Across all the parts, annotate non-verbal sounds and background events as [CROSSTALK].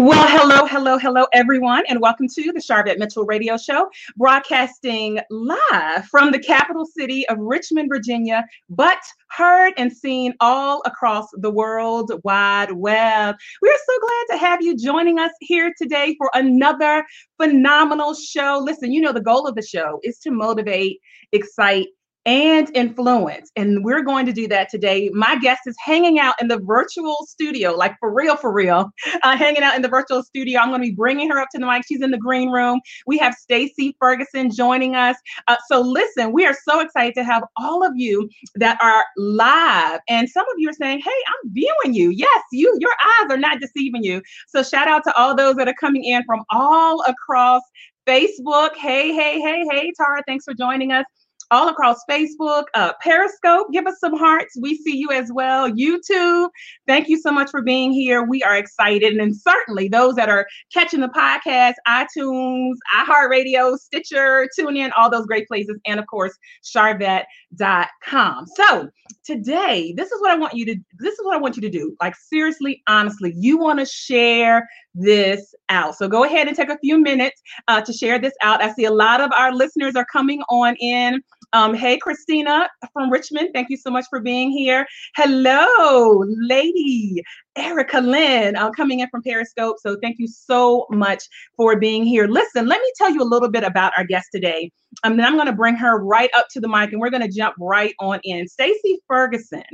Well, hello, hello, hello, everyone, and welcome to the Sharvette Mitchell Radio Show, broadcasting live from the capital city of Richmond, Virginia, but heard and seen all across the world wide web. We are so glad to have you joining us here today for another phenomenal show. Listen, you know, the goal of the show is to motivate, excite, and influence. And we're going to do that today. My guest is hanging out in the virtual studio, like for real, for real, uh, hanging out in the virtual studio. I'm going to be bringing her up to the mic. She's in the green room. We have Stacey Ferguson joining us. Uh, so listen, we are so excited to have all of you that are live. And some of you are saying, "Hey, I'm viewing you." Yes, you. Your eyes are not deceiving you. So shout out to all those that are coming in from all across Facebook. Hey, hey, hey, hey, Tara, thanks for joining us all across Facebook, uh, Periscope. Give us some hearts. We see you as well. YouTube. Thank you so much for being here. We are excited. And certainly those that are catching the podcast, iTunes, iHeartRadio, Stitcher, TuneIn, all those great places. And of course, Sharvette.com. So today, this is what I want you to, this is what I want you to do. Like seriously, honestly, you want to share this out. So go ahead and take a few minutes uh, to share this out. I see a lot of our listeners are coming on in. Um, hey, Christina from Richmond. Thank you so much for being here. Hello, lady Erica Lynn uh, coming in from Periscope. So thank you so much for being here. Listen, let me tell you a little bit about our guest today. Um, then I'm going to bring her right up to the mic and we're going to jump right on in. Stacey Ferguson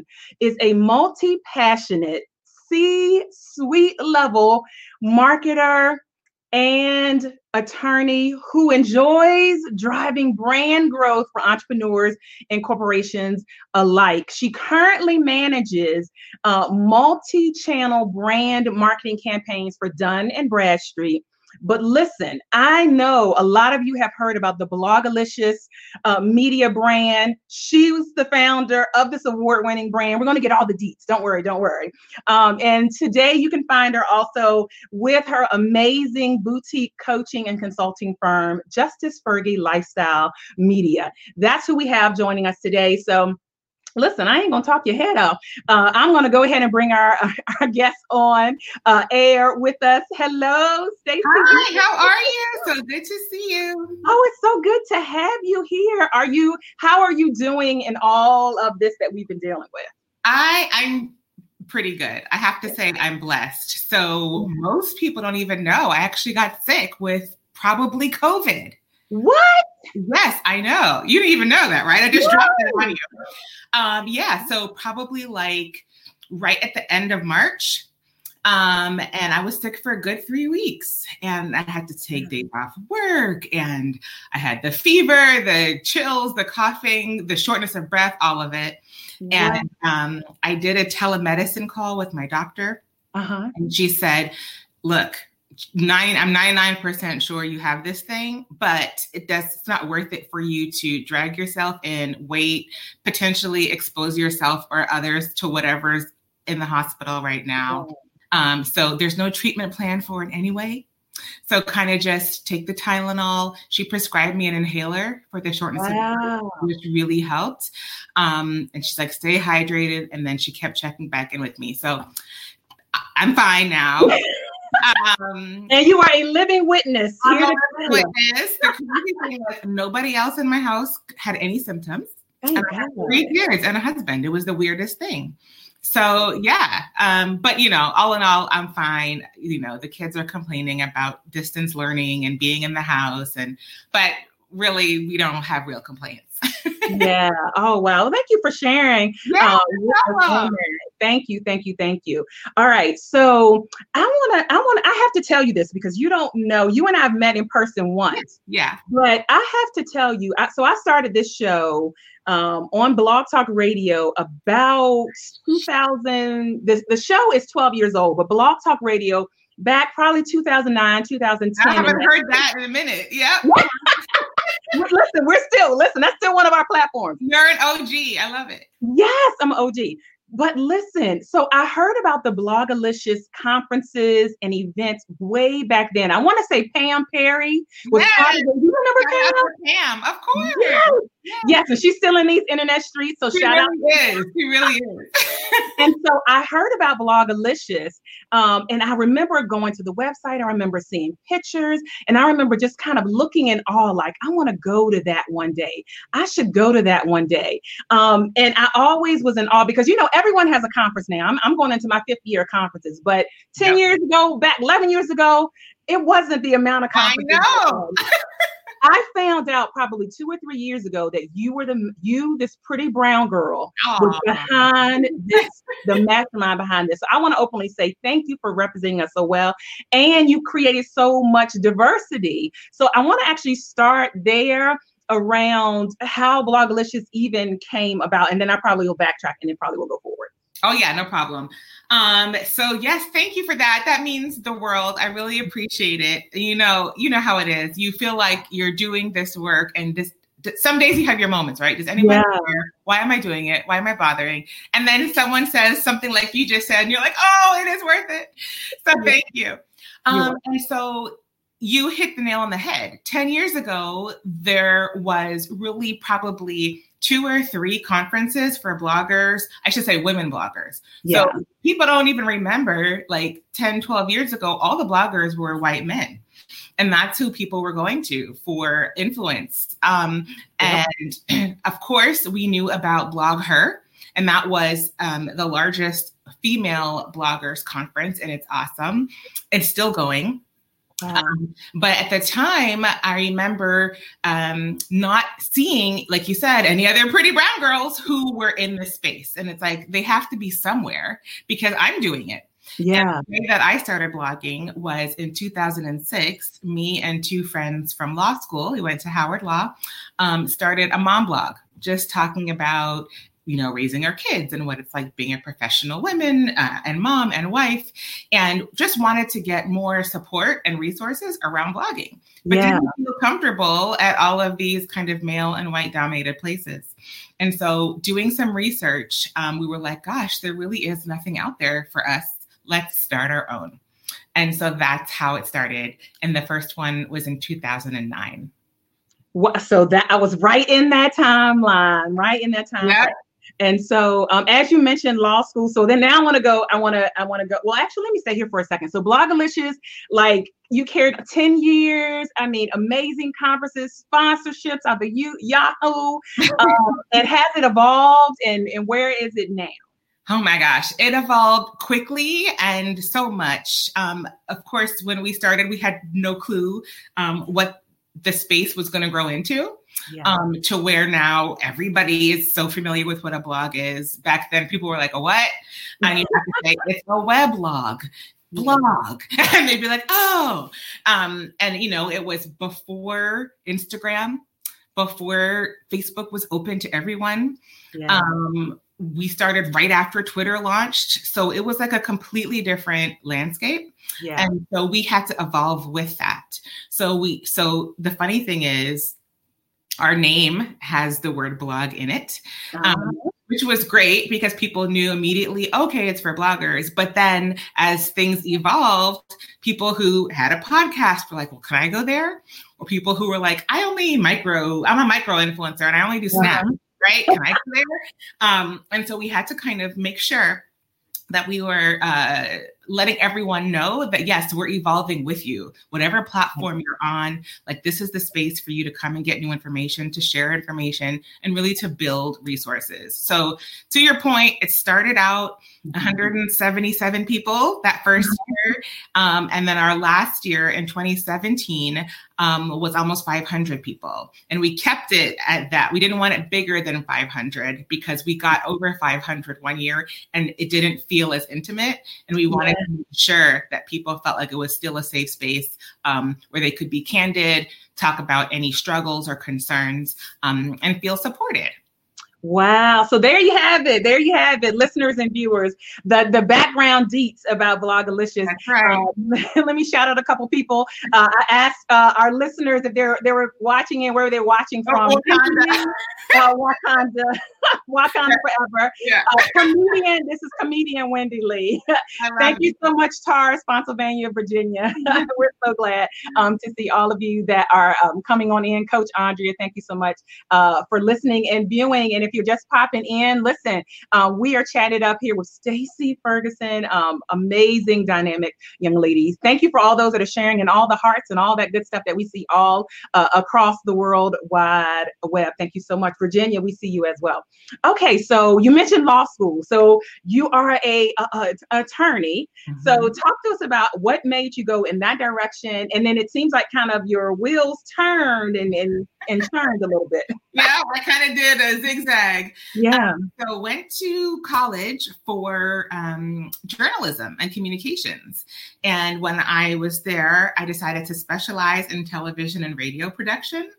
is a multi passionate C suite level marketer and attorney who enjoys driving brand growth for entrepreneurs and corporations alike. She currently manages uh, multi channel brand marketing campaigns for Dun and Bradstreet but listen, I know a lot of you have heard about the Blogalicious uh, media brand. She was the founder of this award winning brand. We're going to get all the deets. Don't worry, don't worry. Um, and today you can find her also with her amazing boutique coaching and consulting firm, Justice Fergie Lifestyle Media. That's who we have joining us today. So, listen, I ain't gonna talk your head off. Uh, I'm gonna go ahead and bring our [LAUGHS] our guest on uh, air with us. Hello, Stacey. Hi, how are you? So good to see you. Oh, it's so good to have you here. Are you? How are you doing in all of this that we've been dealing with? I I'm pretty good. I have to say I'm blessed. So most people don't even know I actually got sick with probably COVID. What? Yes, I know. You didn't even know that, right? I just dropped it on you. Um, yeah, so probably like right at the end of March. Um, and I was sick for a good three weeks, and I had to take days off work, and I had the fever, the chills, the coughing, the shortness of breath, all of it. And um, I did a telemedicine call with my doctor, Uh-huh. and she said, "Look, nine, I'm 99% sure you have this thing, but it does. It's not worth it for you to drag yourself in, wait, potentially expose yourself or others to whatever's in the hospital right now. Um, so there's no treatment plan for it anyway. So kind of just take the Tylenol. She prescribed me an inhaler for the shortness of breath, which really helped. Um, and she's like, stay hydrated. And then she kept checking back in with me. So I'm fine now. [LAUGHS] um, And you are a living witness. I'm a living witness. The crazy thing nobody else in my house had any symptoms. Thank And I had God. three kids and a husband. It was the weirdest thing. So yeah, um, but you know, all in all, I'm fine. You know, the kids are complaining about distance learning and being in the house, and but really, we don't have real complaints. [LAUGHS] yeah. Oh well, Thank you for sharing. Yeah, um, with us problem. on that. Thank you, thank you, thank you. All right, so I want to, I want, I have to tell you this because you don't know. You and I have met in person once, yeah, but I have to tell you. I, so I started this show um, on Blog Talk Radio about 2000. The, the show is 12 years old, but Blog Talk Radio back probably 2009, 2010. I haven't heard that in a minute. Yeah. [LAUGHS] listen, we're still listen. That's still one of our platforms. You're an OG. I love it. Yes, I'm an OG. But listen, so I heard about the Blogalicious conferences and events way back then. I want to say Pam Perry was Yes. part of it. You remember Pam? Pam, of course. Yes. yes, and she's still in these internet streets. So She shout out. really is. She really is. [LAUGHS] So I heard about Blogalicious, um, and I remember going to the website. I remember seeing pictures, and I remember just kind of looking in awe, like I want to go to that one day. I should go to that one day. Um, and I always was in awe because you know everyone has a conference now. I'm, I'm going into my fifth year of conferences, but ten Yep. years ago, back eleven years ago, it wasn't the amount of I conferences. know. [LAUGHS] I found out probably two or three years ago that you were the you, this pretty brown girl, was behind this, the mastermind behind this. So I want to openly say thank you for representing us so well. And you created so much diversity. So I want to actually start there around how Blogalicious even came about. And then I probably will backtrack and then probably will go forward. Oh yeah, no problem. Um, so yes, thank you for that. That means the world. I really appreciate it. You know, you know how it is. You feel like you're doing this work, and this. Some days you have your moments, right? Does anyone Yeah. care? Why am I doing it? Why am I bothering? And then someone says something like you just said, and you're like, "Oh, it is worth it." So Yeah. thank you. Um, and so you hit the nail on the head. 10 years ago, there was really probably two or three conferences for bloggers. I should say women bloggers. Yeah. So people don't even remember like 10, 12 years ago, all the bloggers were white men. And that's who people were going to for influence. Um, Yeah. And [CLEARS THROAT] of course, we knew about BlogHer, and that was um, the largest female bloggers conference, and it's awesome. It's still going. Um, but at the time, I remember um, not seeing, like you said, any other pretty brown girls who were in this space. And it's like they have to be somewhere because I'm doing it. yeah. The way that I started blogging was in 2006. Me and two friends from law school who went to Howard Law um, started a mom blog, just talking about you know raising our kids and what it's like being a professional woman uh, and mom and wife, and just wanted to get more support and resources around blogging, but Yeah. didn't feel comfortable at all of these kind of male and white dominated places. And so, doing some research, um, we were like, gosh, there really is nothing out there for us. Let's start our own. And so that's how it started. And the first one was in 2009. So that I was right in that timeline, right in that time. Yep. And so, um, as you mentioned, law school. So then now I want to go. I want to. I want to go. Well, actually, let me stay here for a second. So, Blogalicious, like you carried ten years. I mean, amazing conferences, sponsorships of the U- Yahoo. [LAUGHS] Um, and has it evolved? And and where is it now? Oh my gosh, it evolved quickly and so much. Um, of course, when we started, we had no clue um, what the space was going to grow into. Yeah. um, to where now everybody is so familiar with what a blog is. Back then, people were like, "A what?" And you have to say it's a weblog blog, [LAUGHS] and they'd be like, "Oh," um, and you know, it was before Instagram, before Facebook was open to everyone. yeah. Um, we started right after Twitter launched, so it was like a completely different landscape yeah. and so we had to evolve with that so we so the funny thing is our name has the word blog in it um, which was great because people knew immediately okay it's for bloggers. But then as things evolved people who had a podcast were like well can i go there? Or people who were like i only micro i'm a micro influencer and i only do snap right? Can i go there? Um, and so we had to kind of make sure that we were uh, letting everyone know that yes, we're evolving with you. Whatever platform you're on, like this is the space for you to come and get new information, to share information, and really to build resources. So, to your point, it started out 177 people that first year, um, and then our last year in 2017 um, was almost 500 people, and we kept it at that. We didn't want it bigger than 500 because we got over 500 one year, and it didn't feel as intimate, and we wanted sure that people felt like it was still a safe space um, where they could be candid, talk about any struggles or concerns, um, and feel supported. Wow. So there you have it. There you have it, listeners and viewers. The the background deets about Blogalicious. That's right. Um, [LAUGHS] let me shout out a couple people. Uh, I asked uh, our listeners if they're they were watching and where they're watching from. Oh, Wakanda. uh, Wakanda, [LAUGHS] Wakanda forever. Yeah. Uh, comedian. This is comedian Wendy Lee. [LAUGHS] Thank you so much, Tar, Spotsylvania, Virginia. We're so glad um, to see all of you that are um, coming on in. Coach Andrea, thank you so much uh, for listening and viewing. And if you're just popping in, listen, uh, we are chatted up here with Stacey Ferguson, um, amazing, dynamic young ladies. Thank you for all those that are sharing and all the hearts and all that good stuff that we see all uh, across the world wide web. Thank you so much, Virginia. We see you as well. Okay, so you mentioned law school. So you are a, a, a attorney. So Mm-hmm. talk to us about what made you go in that direction, and then it seems like kind of your wheels turned and and, and turned a little bit. yeah, I kind of did a zigzag. Yeah. So went to college for um, journalism and communications. And when I was there, I decided to specialize in television and radio production.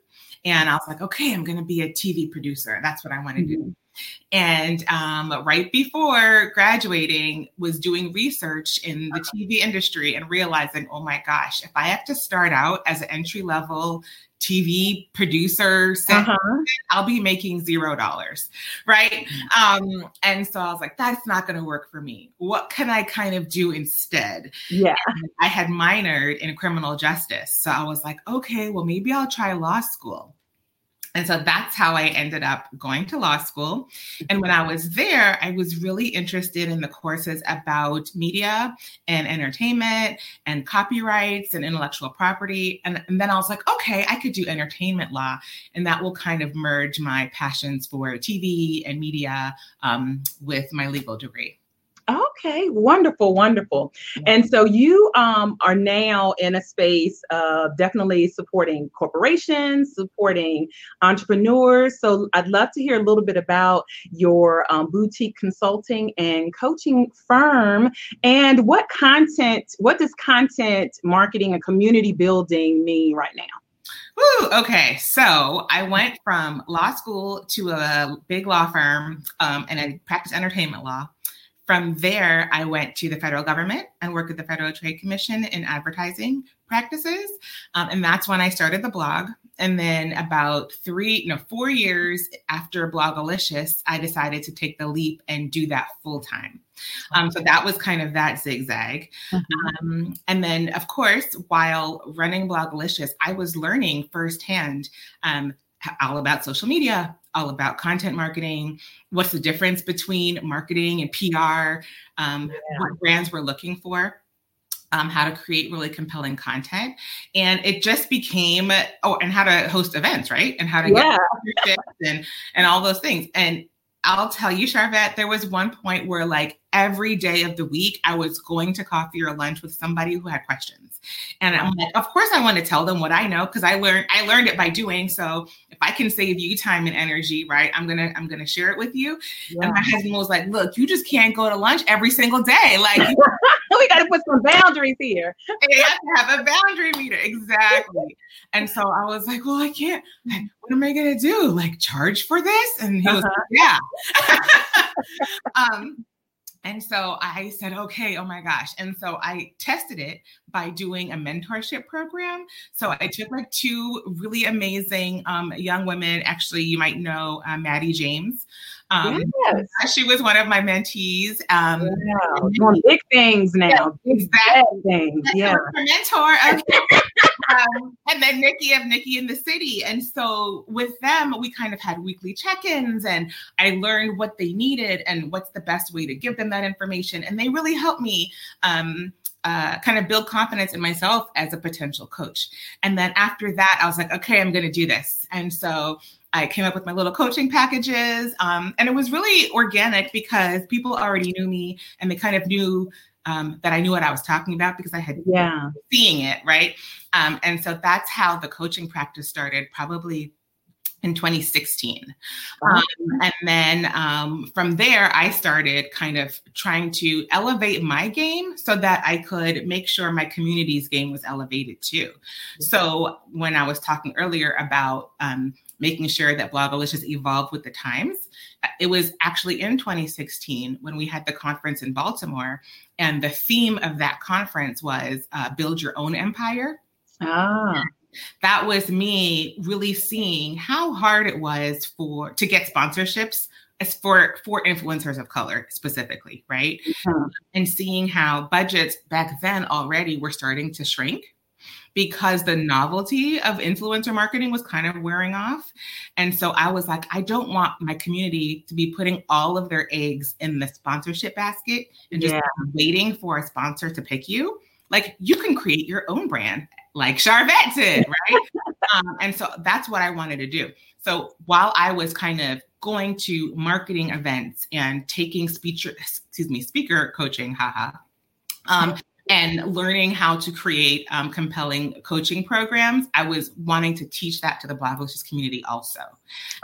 And I was like, okay, I'm going to be a TV producer. That's what I want to do. And um, right before graduating, was doing research in the TV industry and realizing, oh my gosh, if I have to start out as an entry level TV producer, Uh-huh. I'll be making zero dollars, right? Um, and so I was like, that's not going to work for me. What can I kind of do instead? Yeah. I had minored in criminal justice, so I was like, okay, well maybe I'll try law school. And so that's how I ended up going to law school. And when I was there, I was really interested in the courses about media and entertainment and copyrights and intellectual property. And, and then I was like, okay, I could do entertainment law, and that will kind of merge my passions for TV and media um, with my legal degree. Okay, wonderful, wonderful. And so you um, are now in a space of definitely supporting corporations, supporting entrepreneurs. So I'd love to hear a little bit about your um, boutique consulting and coaching firm and what content, what does content marketing and community building mean right now? Woo, okay, so I went from law school to a big law firm um, and I practiced entertainment law. From there, I went to the federal government and worked with the Federal Trade Commission in advertising practices. Um, and that's when I started the blog. And then about three, no, four years after Blogalicious, I decided to take the leap and do that full time. Um, so that was kind of that zigzag. Um, and then, of course, while running Blogalicious, I was learning firsthand um, all about social media, all about content marketing, what's the difference between marketing and PR, um, Yeah. what brands were looking for. Um, how to create really compelling content, and it just became oh, and how to host events, right? And how to get Yeah. partnerships [LAUGHS] and and all those things. And I'll tell you, Sharvette, there was one point where like every day of the week, I was going to coffee or lunch with somebody who had questions. And I'm like, of course I want to tell them what I know because I learned I learned it by doing. So if I can save you time and energy, right, I'm gonna I'm gonna share it with you. And my husband was like, look, you just can't go to lunch every single day. Like [LAUGHS] we got to put some boundaries here. [LAUGHS] you have to have a boundary meter. Exactly. And so I was like, well, I can't, like, what am I going to do? Like charge for this? And he was like, yeah. [LAUGHS] um, and so I said, okay, oh my gosh. And so I tested it by doing a mentorship program. So I took like two really amazing um, young women. Actually, you might know uh, Maddie James. Um, yes. She was one of my mentees. Um, Wow. Doing big things now. Big exactly. bad things. Yeah. her mentor. [LAUGHS] um, and then Nikki of Nikki in the City. And so with them, we kind of had weekly check ins and I learned what they needed and what's the best way to give them that information. And they really helped me. Um, uh, kind of build confidence in myself as a potential coach. And then after that, I was like, okay, I'm going to do this. And so I came up with my little coaching packages. Um, and it was really organic because people already knew me and they kind of knew um, that I knew what I was talking about because I had Yeah. seeing it, right? Um, and so that's how the coaching practice started, probably in 2016. Um, and then um, from there, I started kind of trying to elevate my game so that I could make sure my community's game was elevated too. So when I was talking earlier about um, making sure that Blogalicious evolved with the times. It was actually in 2016 when we had the conference in Baltimore, and the theme of that conference was uh, build your own empire. Ah. That was me really seeing how hard it was for to get sponsorships as for for influencers of color specifically, right? Mm-hmm. And seeing how budgets back then already were starting to shrink because the novelty of influencer marketing was kind of wearing off. And so I was like, I don't want my community to be putting all of their eggs in the sponsorship basket and just yeah. waiting for a sponsor to pick you. Like you can create your own brand, like Sharvette did, [LAUGHS] right? um, and so that's what I wanted to do. So while I was kind of going to marketing events and taking speaker, excuse me, speaker coaching, haha, um, and learning how to create um, compelling coaching programs, I was wanting to teach that to the Blogalicious community also.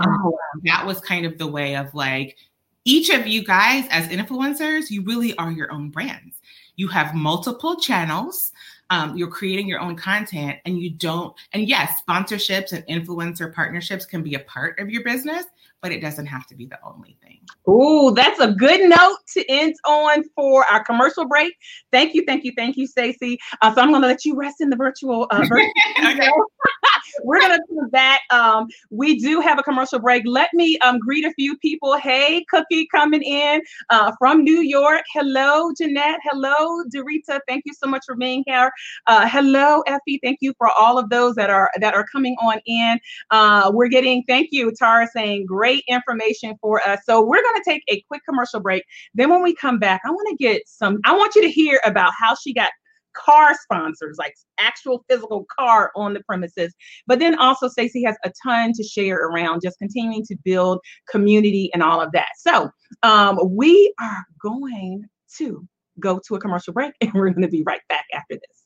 Oh, That was kind of the way of like, each of you guys as influencers, you really are your own brands. You have multiple channels. Um, you're creating your own content and you don't and yes sponsorships and influencer partnerships can be a part of your business but it doesn't have to be the only thing. Ooh, that's a good note to end on for our commercial break. Thank you, thank you, thank you, Stacey. Uh, so I'm going to let you rest in the virtual. Uh, [LAUGHS] virtual okay. [LAUGHS] We're going to do that. Um, we do have a commercial break. Let me um, greet a few people. Hey, Cookie coming in uh, from New York. Hello, Jeanette. Hello, Dorita. Thank you so much for being here. Uh, hello, Effie. Thank you for all of those that are that are coming on in. Uh, we're getting thank you, Tara, saying great information for us. So we're going to take a quick commercial break. Then when we come back, I want to get some. I want you to hear about how she got car sponsors, like actual physical car on the premises. But then also, Stacey has a ton to share around just continuing to build community and all of that. So um, we are going to go to a commercial break [LAUGHS] and we're going to be right back after this.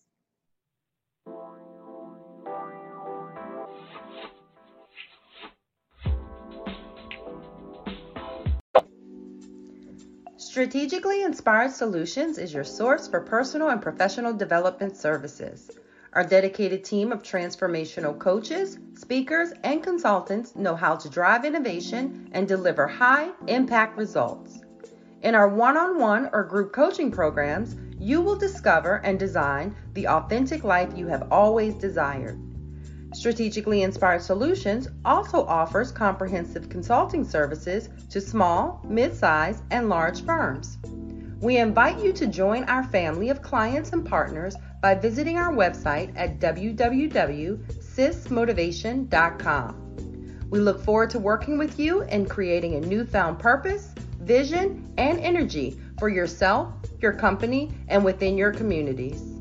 Strategically Inspired Solutions is your source for personal and professional development services. Our dedicated team of transformational coaches, speakers, and consultants know how to drive innovation and deliver high impact results. In our one on one or group coaching programs, you will discover and design the authentic life you have always desired. Strategically Inspired Solutions also offers comprehensive consulting services to small, mid-size, and large firms. We invite you to join our family of clients and partners by visiting our website at www.sysmotivation.com. We look forward to working with you in creating a newfound purpose, vision, and energy for yourself, your company, and within your communities.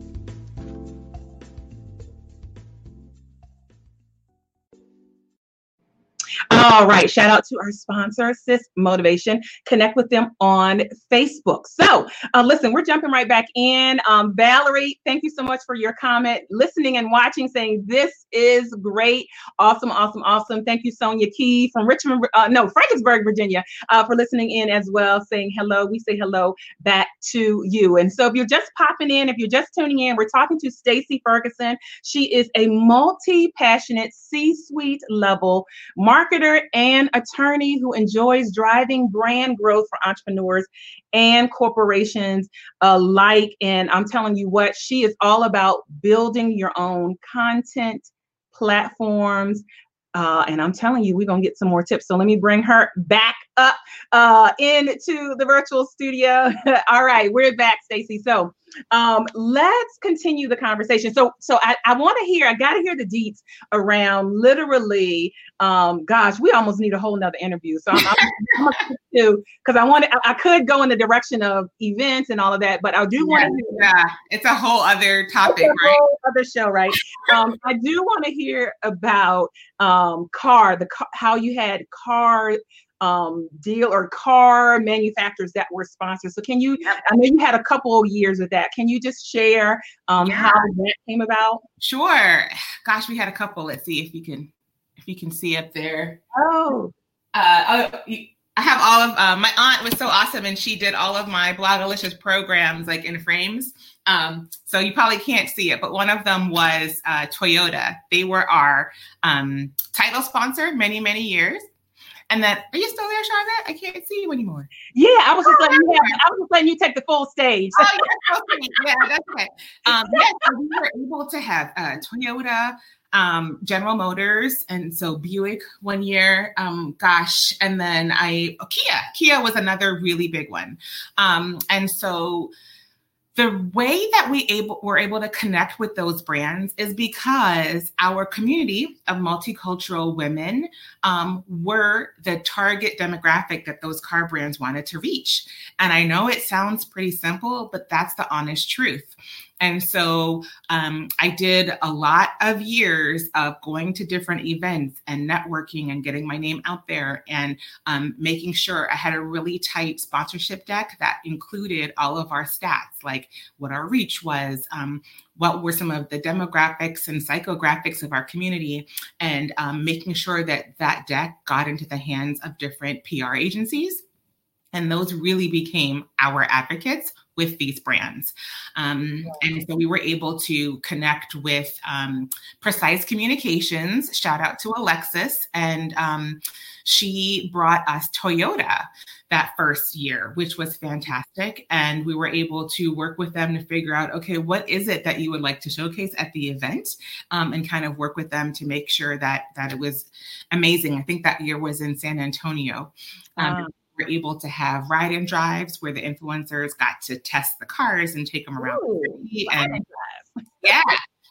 All right. Shout out to our sponsor, Sis Motivation. Connect with them on Facebook. So, uh, listen, we're jumping right back in. Um, Valerie, thank you so much for your comment, listening and watching, saying this is great. Awesome, awesome, awesome. Thank you, Sonia Key from Richmond, uh, no, Frankensburg, Virginia, uh, for listening in as well, saying hello. We say hello back to you. And so, if you're just popping in, if you're just tuning in, we're talking to Stacey Ferguson. She is a multi passionate C suite level marketer and attorney who enjoys driving brand growth for entrepreneurs and corporations alike. And I'm telling you what, she is all about building your own content platforms. Uh, and I'm telling you, we're going to get some more tips. So let me bring her back up uh, into the virtual studio. [LAUGHS] all right, we're back, Stacey. So um, let's continue the conversation. So, so I, I want to hear, I got to hear the deets around literally, um, gosh, we almost need a whole nother interview. So I'm, I'm, to, because I want to, I, could go in the direction of events and all of that, but I do want to. Yeah, it's a whole other topic, right? other show, right? um, I do want to hear about um, car, the car, how you had car um, deal or car manufacturers that were sponsors. So can you, I know you had a couple of years with that. Can you just share um, yeah. how that came about? Sure. Gosh, we had a couple. Let's see if you can, if you can see up there. Oh. Uh, oh, I have all of uh, my aunt was so awesome, and she did all of my Blogalicious programs like in frames. Um, so you probably can't see it, but one of them was uh, Toyota. They were our um, title sponsor many many years. And then, are you still there, Sharvette? I can't see you anymore. Yeah, I was just letting you. Have, I was just letting you take the full stage. oh, yeah, okay. yeah, that's okay. Um, yeah, so we were able to have uh, Toyota, um, General Motors, and so Buick one year. Um, gosh, and then I oh, Kia. Kia was another really big one, um, and so the way that we able were able to connect with those brands is because our community of multicultural women um, were the target demographic that those car brands wanted to reach. And i know it sounds pretty simple but that's the honest truth and so um, I did a lot of years of going to different events and networking and getting my name out there and um, making sure I had a really tight sponsorship deck that included all of our stats, like what our reach was, um, what were some of the demographics and psychographics of our community, and um, making sure that that deck got into the hands of different PR agencies. And those really became our advocates with these brands. Um, and so we were able to connect with um, Precise Communications. Shout out to Alexis. And um, she brought us Toyota that first year, which was fantastic. And we were able to work with them to figure out okay, what is it that you would like to showcase at the event um, and kind of work with them to make sure that, that it was amazing. I think that year was in San Antonio. Um, were able to have ride and drives where the influencers got to test the cars and take them around Ooh. And [LAUGHS] yeah,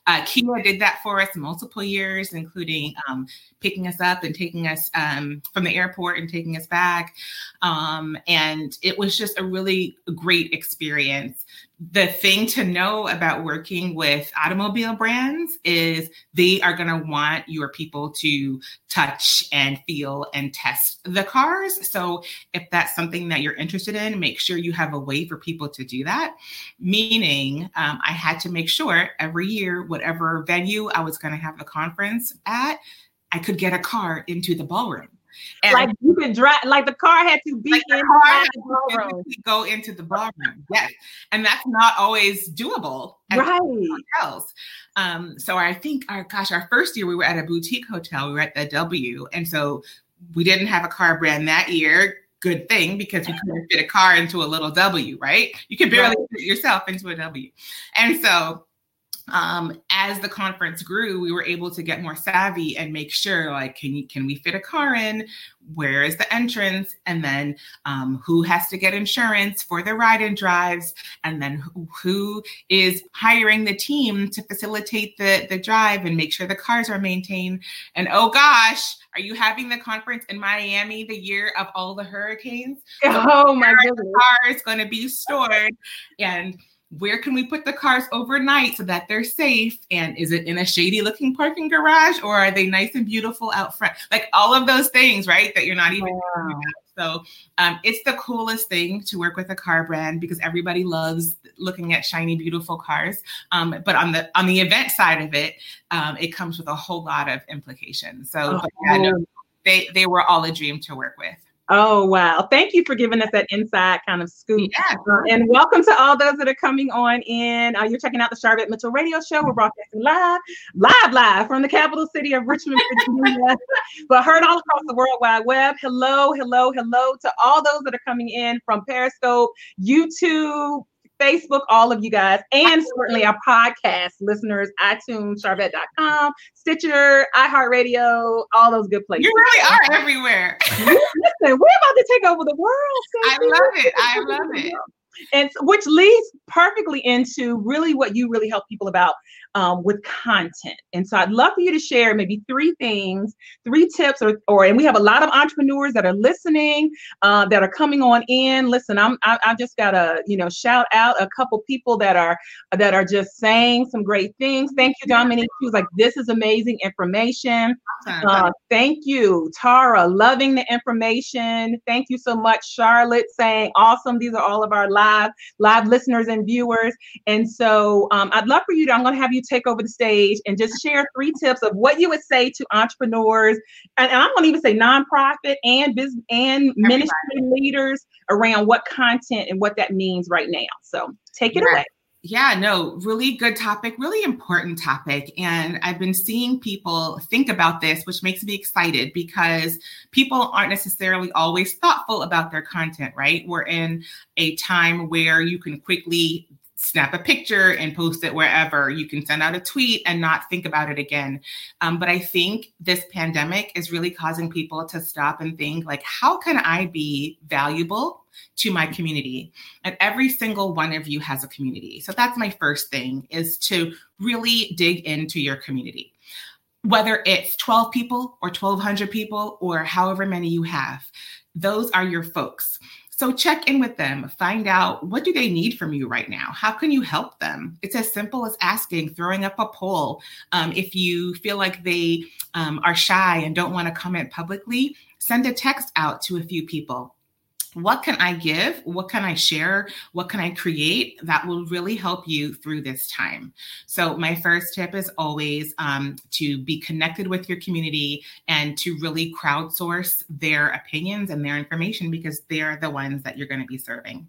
uh, Kia did that for us multiple years, including um, picking us up and taking us um, from the airport and taking us back. Um, and it was just a really great experience. The thing to know about working with automobile brands is they are going to want your people to touch and feel and test the cars. So if that's something that you're interested in, make sure you have a way for people to do that. Meaning, um, I had to make sure every year, whatever venue I was going to have the conference at, I could get a car into the ballroom. And like you could drive, like the car had to be like in the, the. Go into the ballroom, yes, and that's not always doable, right? Hotels. Um, so I think, our gosh, our first year we were at a boutique hotel. We were at the W, and so we didn't have a car brand that year. Good thing because we couldn't fit a car into a little W, right? You could barely right. fit yourself into a W, and so um, as the conference grew, we were able to get more savvy and make sure, like, can you can we fit a car in? Where is the entrance? And then um, who has to get insurance for the ride and drives? And then who, who is hiring the team to facilitate the the drive and make sure the cars are maintained? And oh gosh, are you having the conference in Miami the year of all the hurricanes? [LAUGHS] Oh my goodness, car is going to be stored and where can we put the cars overnight so that they're safe? And is it in a shady looking parking garage or are they nice and beautiful out front? Like all of those things, right? That you're not even. Wow. So um, it's the coolest thing to work with a car brand because everybody loves looking at shiny, beautiful cars. Um, but on the on the event side of it, um, it comes with a whole lot of implications. So oh. yeah, no, they they were all a dream to work with. Oh, wow. Thank you for giving us that inside kind of scoop. Yeah. Uh, and welcome to all those that are coming on in. Uh, you're checking out the Sharvette Mitchell Radio Show. We're broadcasting live, live, live from the capital city of Richmond, Virginia, [LAUGHS] but heard all across the World Wide Web. Hello, hello, hello to all those that are coming in from Periscope, YouTube, Facebook, all of you guys, and certainly our podcast listeners, iTunes, Sharvette.com, Stitcher, iHeartRadio, all those good places. You really are everywhere. [LAUGHS] Listen, we're about to take over the world. I love it. I love it. And which leads perfectly into really what you really help people about um, with content. And so I'd love for you to share maybe three things, three tips, or, or and we have a lot of entrepreneurs that are listening, uh, that are coming on in. Listen, I'm I, I just gotta you know shout out a couple people that are that are just saying some great things. Thank you, Dominique. She was like, "This is amazing information." Uh, thank you, Tara. Loving the information. Thank you so much, Charlotte. Saying awesome. These are all of our live live listeners and viewers. And so um, I'd love for you to. I'm going to have you take over the stage and just share three tips of what you would say to entrepreneurs, and, and I'm going to even say nonprofit and business and Everybody. ministry leaders around what content and what that means right now. So take it right. away. Yeah, no, really good topic, really important topic. And I've been seeing people think about this, which makes me excited because people aren't necessarily always thoughtful about their content, right? We're in a time where you can quickly snap a picture and post it wherever. You can send out a tweet and not think about it again. Um, but I think this pandemic is really causing people to stop and think, like, how can I be valuable to my community? And every single one of you has a community. So that's my first thing is to really dig into your community. Whether it's 12 people or 1,200 people or however many you have, those are your folks. So check in with them, find out what do they need from you right now? How can you help them? It's as simple as asking, throwing up a poll. Um, if you feel like they um, are shy and don't want to comment publicly, send a text out to a few people what can I give? What can I share? What can I create that will really help you through this time? So, my first tip is always um, to be connected with your community and to really crowdsource their opinions and their information because they're the ones that you're going to be serving.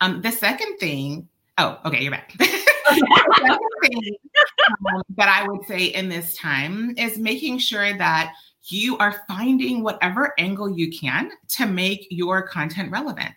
Um, the second thing, oh, okay, you're back. [LAUGHS] thing, um, that I would say in this time is making sure that you are finding whatever angle you can to make your content relevant.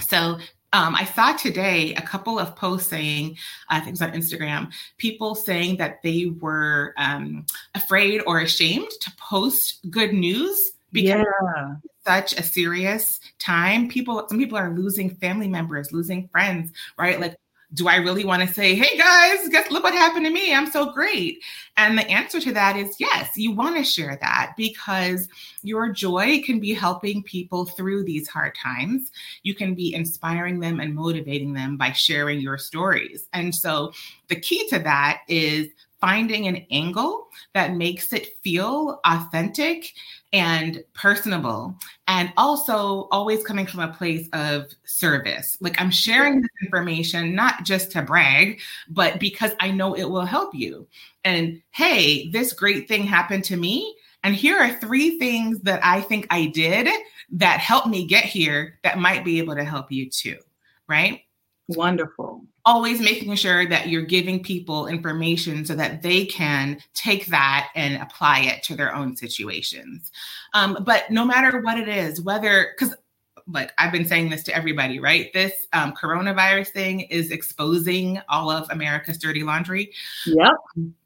So um, I saw today a couple of posts saying, I think it was on Instagram, people saying that they were um, afraid or ashamed to post good news because yeah. such a serious time. People, some people are losing family members, losing friends, right? Like do I really want to say, hey guys, guess look what happened to me? I'm so great. And the answer to that is yes, you want to share that because your joy can be helping people through these hard times. You can be inspiring them and motivating them by sharing your stories. And so the key to that is finding an angle that makes it feel authentic and personable and also always coming from a place of service. Like i'm sharing this information not just to brag but because i know it will help you. And hey this great thing happened to me and here are three things that i think i did that helped me get here that might be able to help you too right? Wonderful always making sure that you're giving people information so that they can take that and apply it to their own situations. Um, but no matter what it is, whether, because like I've been saying this to everybody, right? This um, coronavirus thing is exposing all of America's dirty laundry. Yep.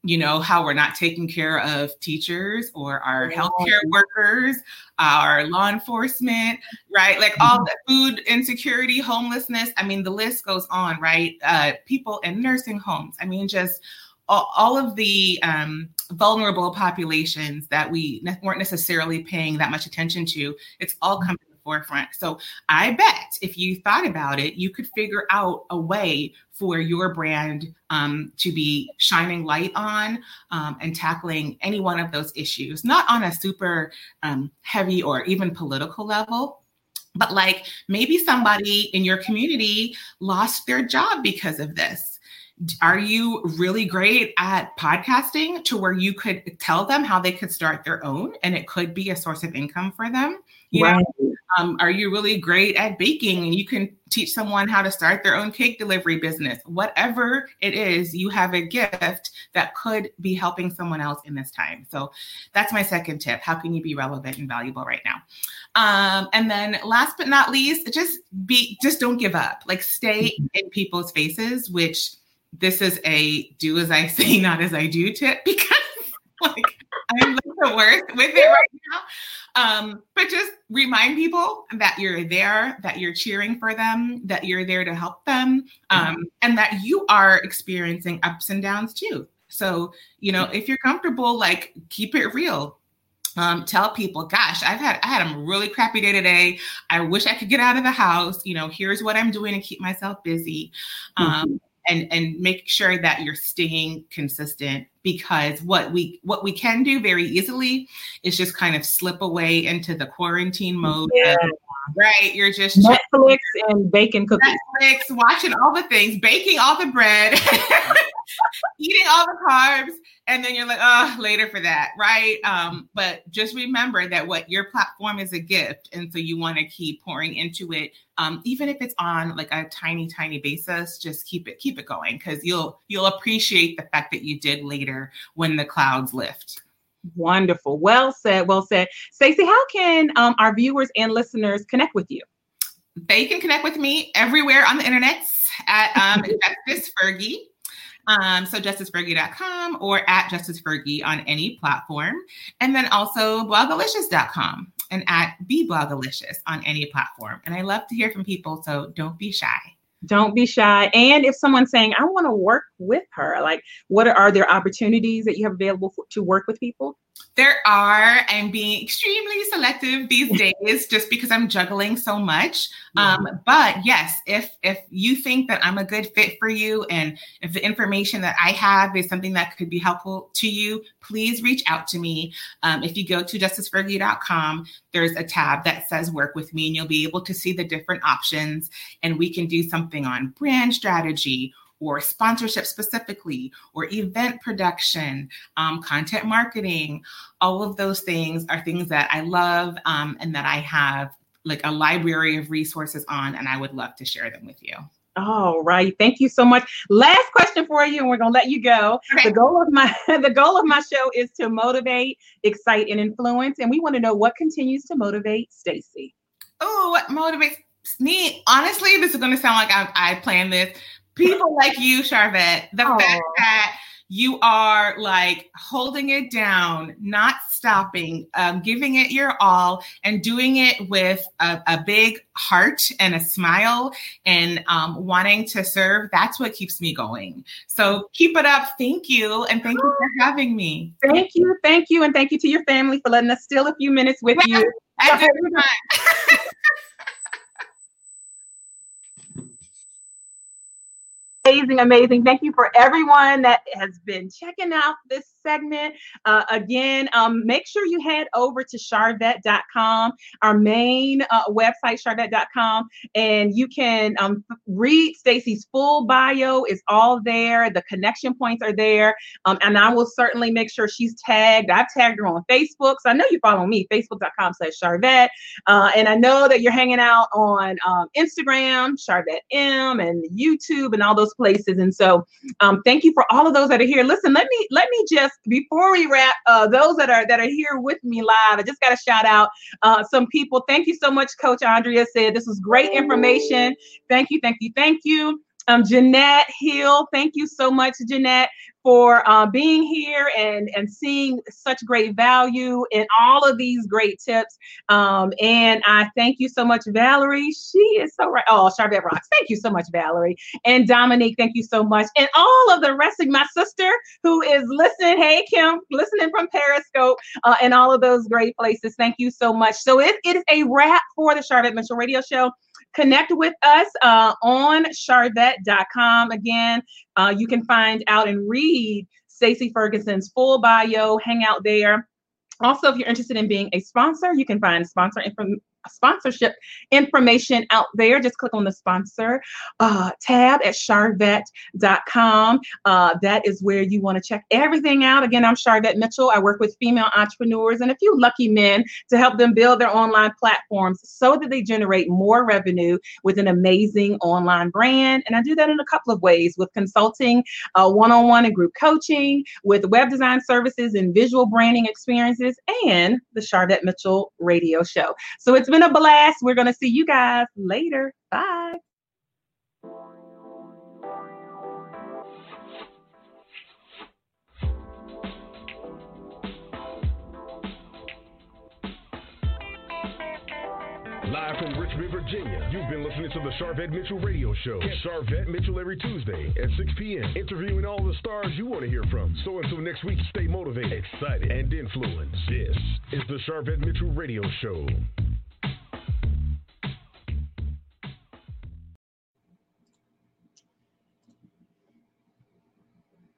You know, how we're not taking care of teachers or our yeah. healthcare workers, our law enforcement, right? Like all the food insecurity, homelessness. I mean, the list goes on, right? Uh, people in nursing homes. I mean, just all, all of the um, vulnerable populations that we ne- weren't necessarily paying that much attention to. It's all coming forefront. So I bet if you thought about it, you could figure out a way for your brand um, to be shining light on um, and tackling any one of those issues, not on a super um, heavy or even political level. But like maybe somebody in your community lost their job because of this are you really great at podcasting to where you could tell them how they could start their own and it could be a source of income for them you right. know um, are you really great at baking and you can teach someone how to start their own cake delivery business? Whatever it is, you have a gift that could be helping someone else in this time. So that's my second tip. How can you be relevant and valuable right now? Um, and then last but not least, just be just don't give up. Like stay mm-hmm. in people's faces, which this is a do as I say, [LAUGHS] not as I do tip because [LAUGHS] like I'm like the worst with it right now. Um, but just remind people that you're there, that you're cheering for them, that you're there to help them, um, mm-hmm. and that you are experiencing ups and downs too. So, you know, if you're comfortable, like keep it real. Um, tell people, gosh, I've had I had a really crappy day today. I wish I could get out of the house. You know, here's what I'm doing to keep myself busy. Um, mm-hmm. and and make sure that you're staying consistent because what we what we can do very easily is just kind of slip away into the quarantine mode. Yeah. right? You're just Netflix and baking cookies. Netflix, watching all the things, baking all the bread, [LAUGHS] eating all the carbs, and then you're like, oh, later for that, right? Um, but just remember that what your platform is a gift, and so you want to keep pouring into it, um, even if it's on like a tiny, tiny basis. Just keep it, keep it going, because you'll you'll appreciate the fact that you did later when the clouds lift. Wonderful. Well said. Well said. Stacey, how can um, our viewers and listeners connect with you? They can connect with me everywhere on the internet at um, [LAUGHS] Justice Fergie. Um, so justicefergie.com or at justicefergie on any platform. And then also blogalicious.com and at bblogalicious on any platform. And I love to hear from people, so don't be shy. Don't be shy. And if someone's saying, I want to work with her, like what are, are there opportunities that you have available for, to work with people? There are. I'm being extremely selective these days just because I'm juggling so much. Um, but yes, if if you think that I'm a good fit for you and if the information that I have is something that could be helpful to you, please reach out to me. Um, if you go to justicefergie.com, there's a tab that says work with me, and you'll be able to see the different options. And we can do something on brand strategy or sponsorship specifically, or event production, um, content marketing. All of those things are things that I love um, and that I have like a library of resources on, and I would love to share them with you. All right. Thank you so much. Last question for you, and we're gonna let you go. Okay. The goal of my [LAUGHS] the goal of my show is to motivate, excite, and influence. And we want to know what continues to motivate Stacey. Oh, what motivates me? Honestly, this is going to sound like I, I planned this. People like you, Sharvette, the fact that you are like holding it down, not stopping, um, giving it your all, and doing it with a, a big heart and a smile and um, wanting to serve. That's what keeps me going. So keep it up. Thank you. And thank you for having me. Thank you, thank you, and thank you to your family for letting us steal a few minutes with you. Time. [LAUGHS] Amazing, amazing. Thank you for everyone that has been checking out this segment. Uh, again, um, make sure you head over to sharvette.com, our main uh, website, sharvette.com, and you can um, read Stacey's full bio It's all there. The connection points are there. Um, and I will certainly make sure she's tagged. I've tagged her on Facebook. So I know you follow me, facebook.com slash sharvette. Uh, and I know that you're hanging out on um, Instagram, Sharvette M, and YouTube, and all those places. And so, um, thank you for all of those that are here. Listen, let me let me just before we wrap, uh, those that are that are here with me live, I just got to shout out uh, some people. Thank you so much, Coach Andrea said this was great information. Thank you, thank you, thank you. Um, Jeanette Hill, thank you so much, Jeanette, for uh, being here and and seeing such great value in all of these great tips. Um, and I thank you so much, Valerie. She is so right. Oh, Sharvette rocks. Thank you so much, Valerie. And Dominique, thank you so much. And all of the rest of my sister who is listening. Hey, Kim, listening from Periscope uh, and all of those great places. Thank you so much. So it, it is a wrap for the Sharvette Mitchell Radio Show. Connect with us uh, on sharvette.com. Again, uh, you can find out and read Stacey Ferguson's full bio, hang out there. Also, if you're interested in being a sponsor, you can find sponsor inform- sponsorship information out there. Just click on the sponsor uh, tab at sharvette.com. Uh, that is where you want to check everything out. Again, I'm Sharvette Mitchell. I work with female entrepreneurs and a few lucky men to help them build their online platforms so that they generate more revenue with an amazing online brand. And I do that in a couple of ways with consulting, one on one and group coaching, with web design services and visual branding experiences, and the Sharvette Mitchell radio show. So it's been a blast. We're going to see you guys later. Bye. Live from Richmond, Virginia, you've been listening to the Sharvette Mitchell Radio Show. Catch Sharvette Mitchell every Tuesday at 6 p.m., interviewing all the stars you want to hear from. So until next week, stay motivated, excited, and influenced. This is the Sharvette Mitchell Radio Show.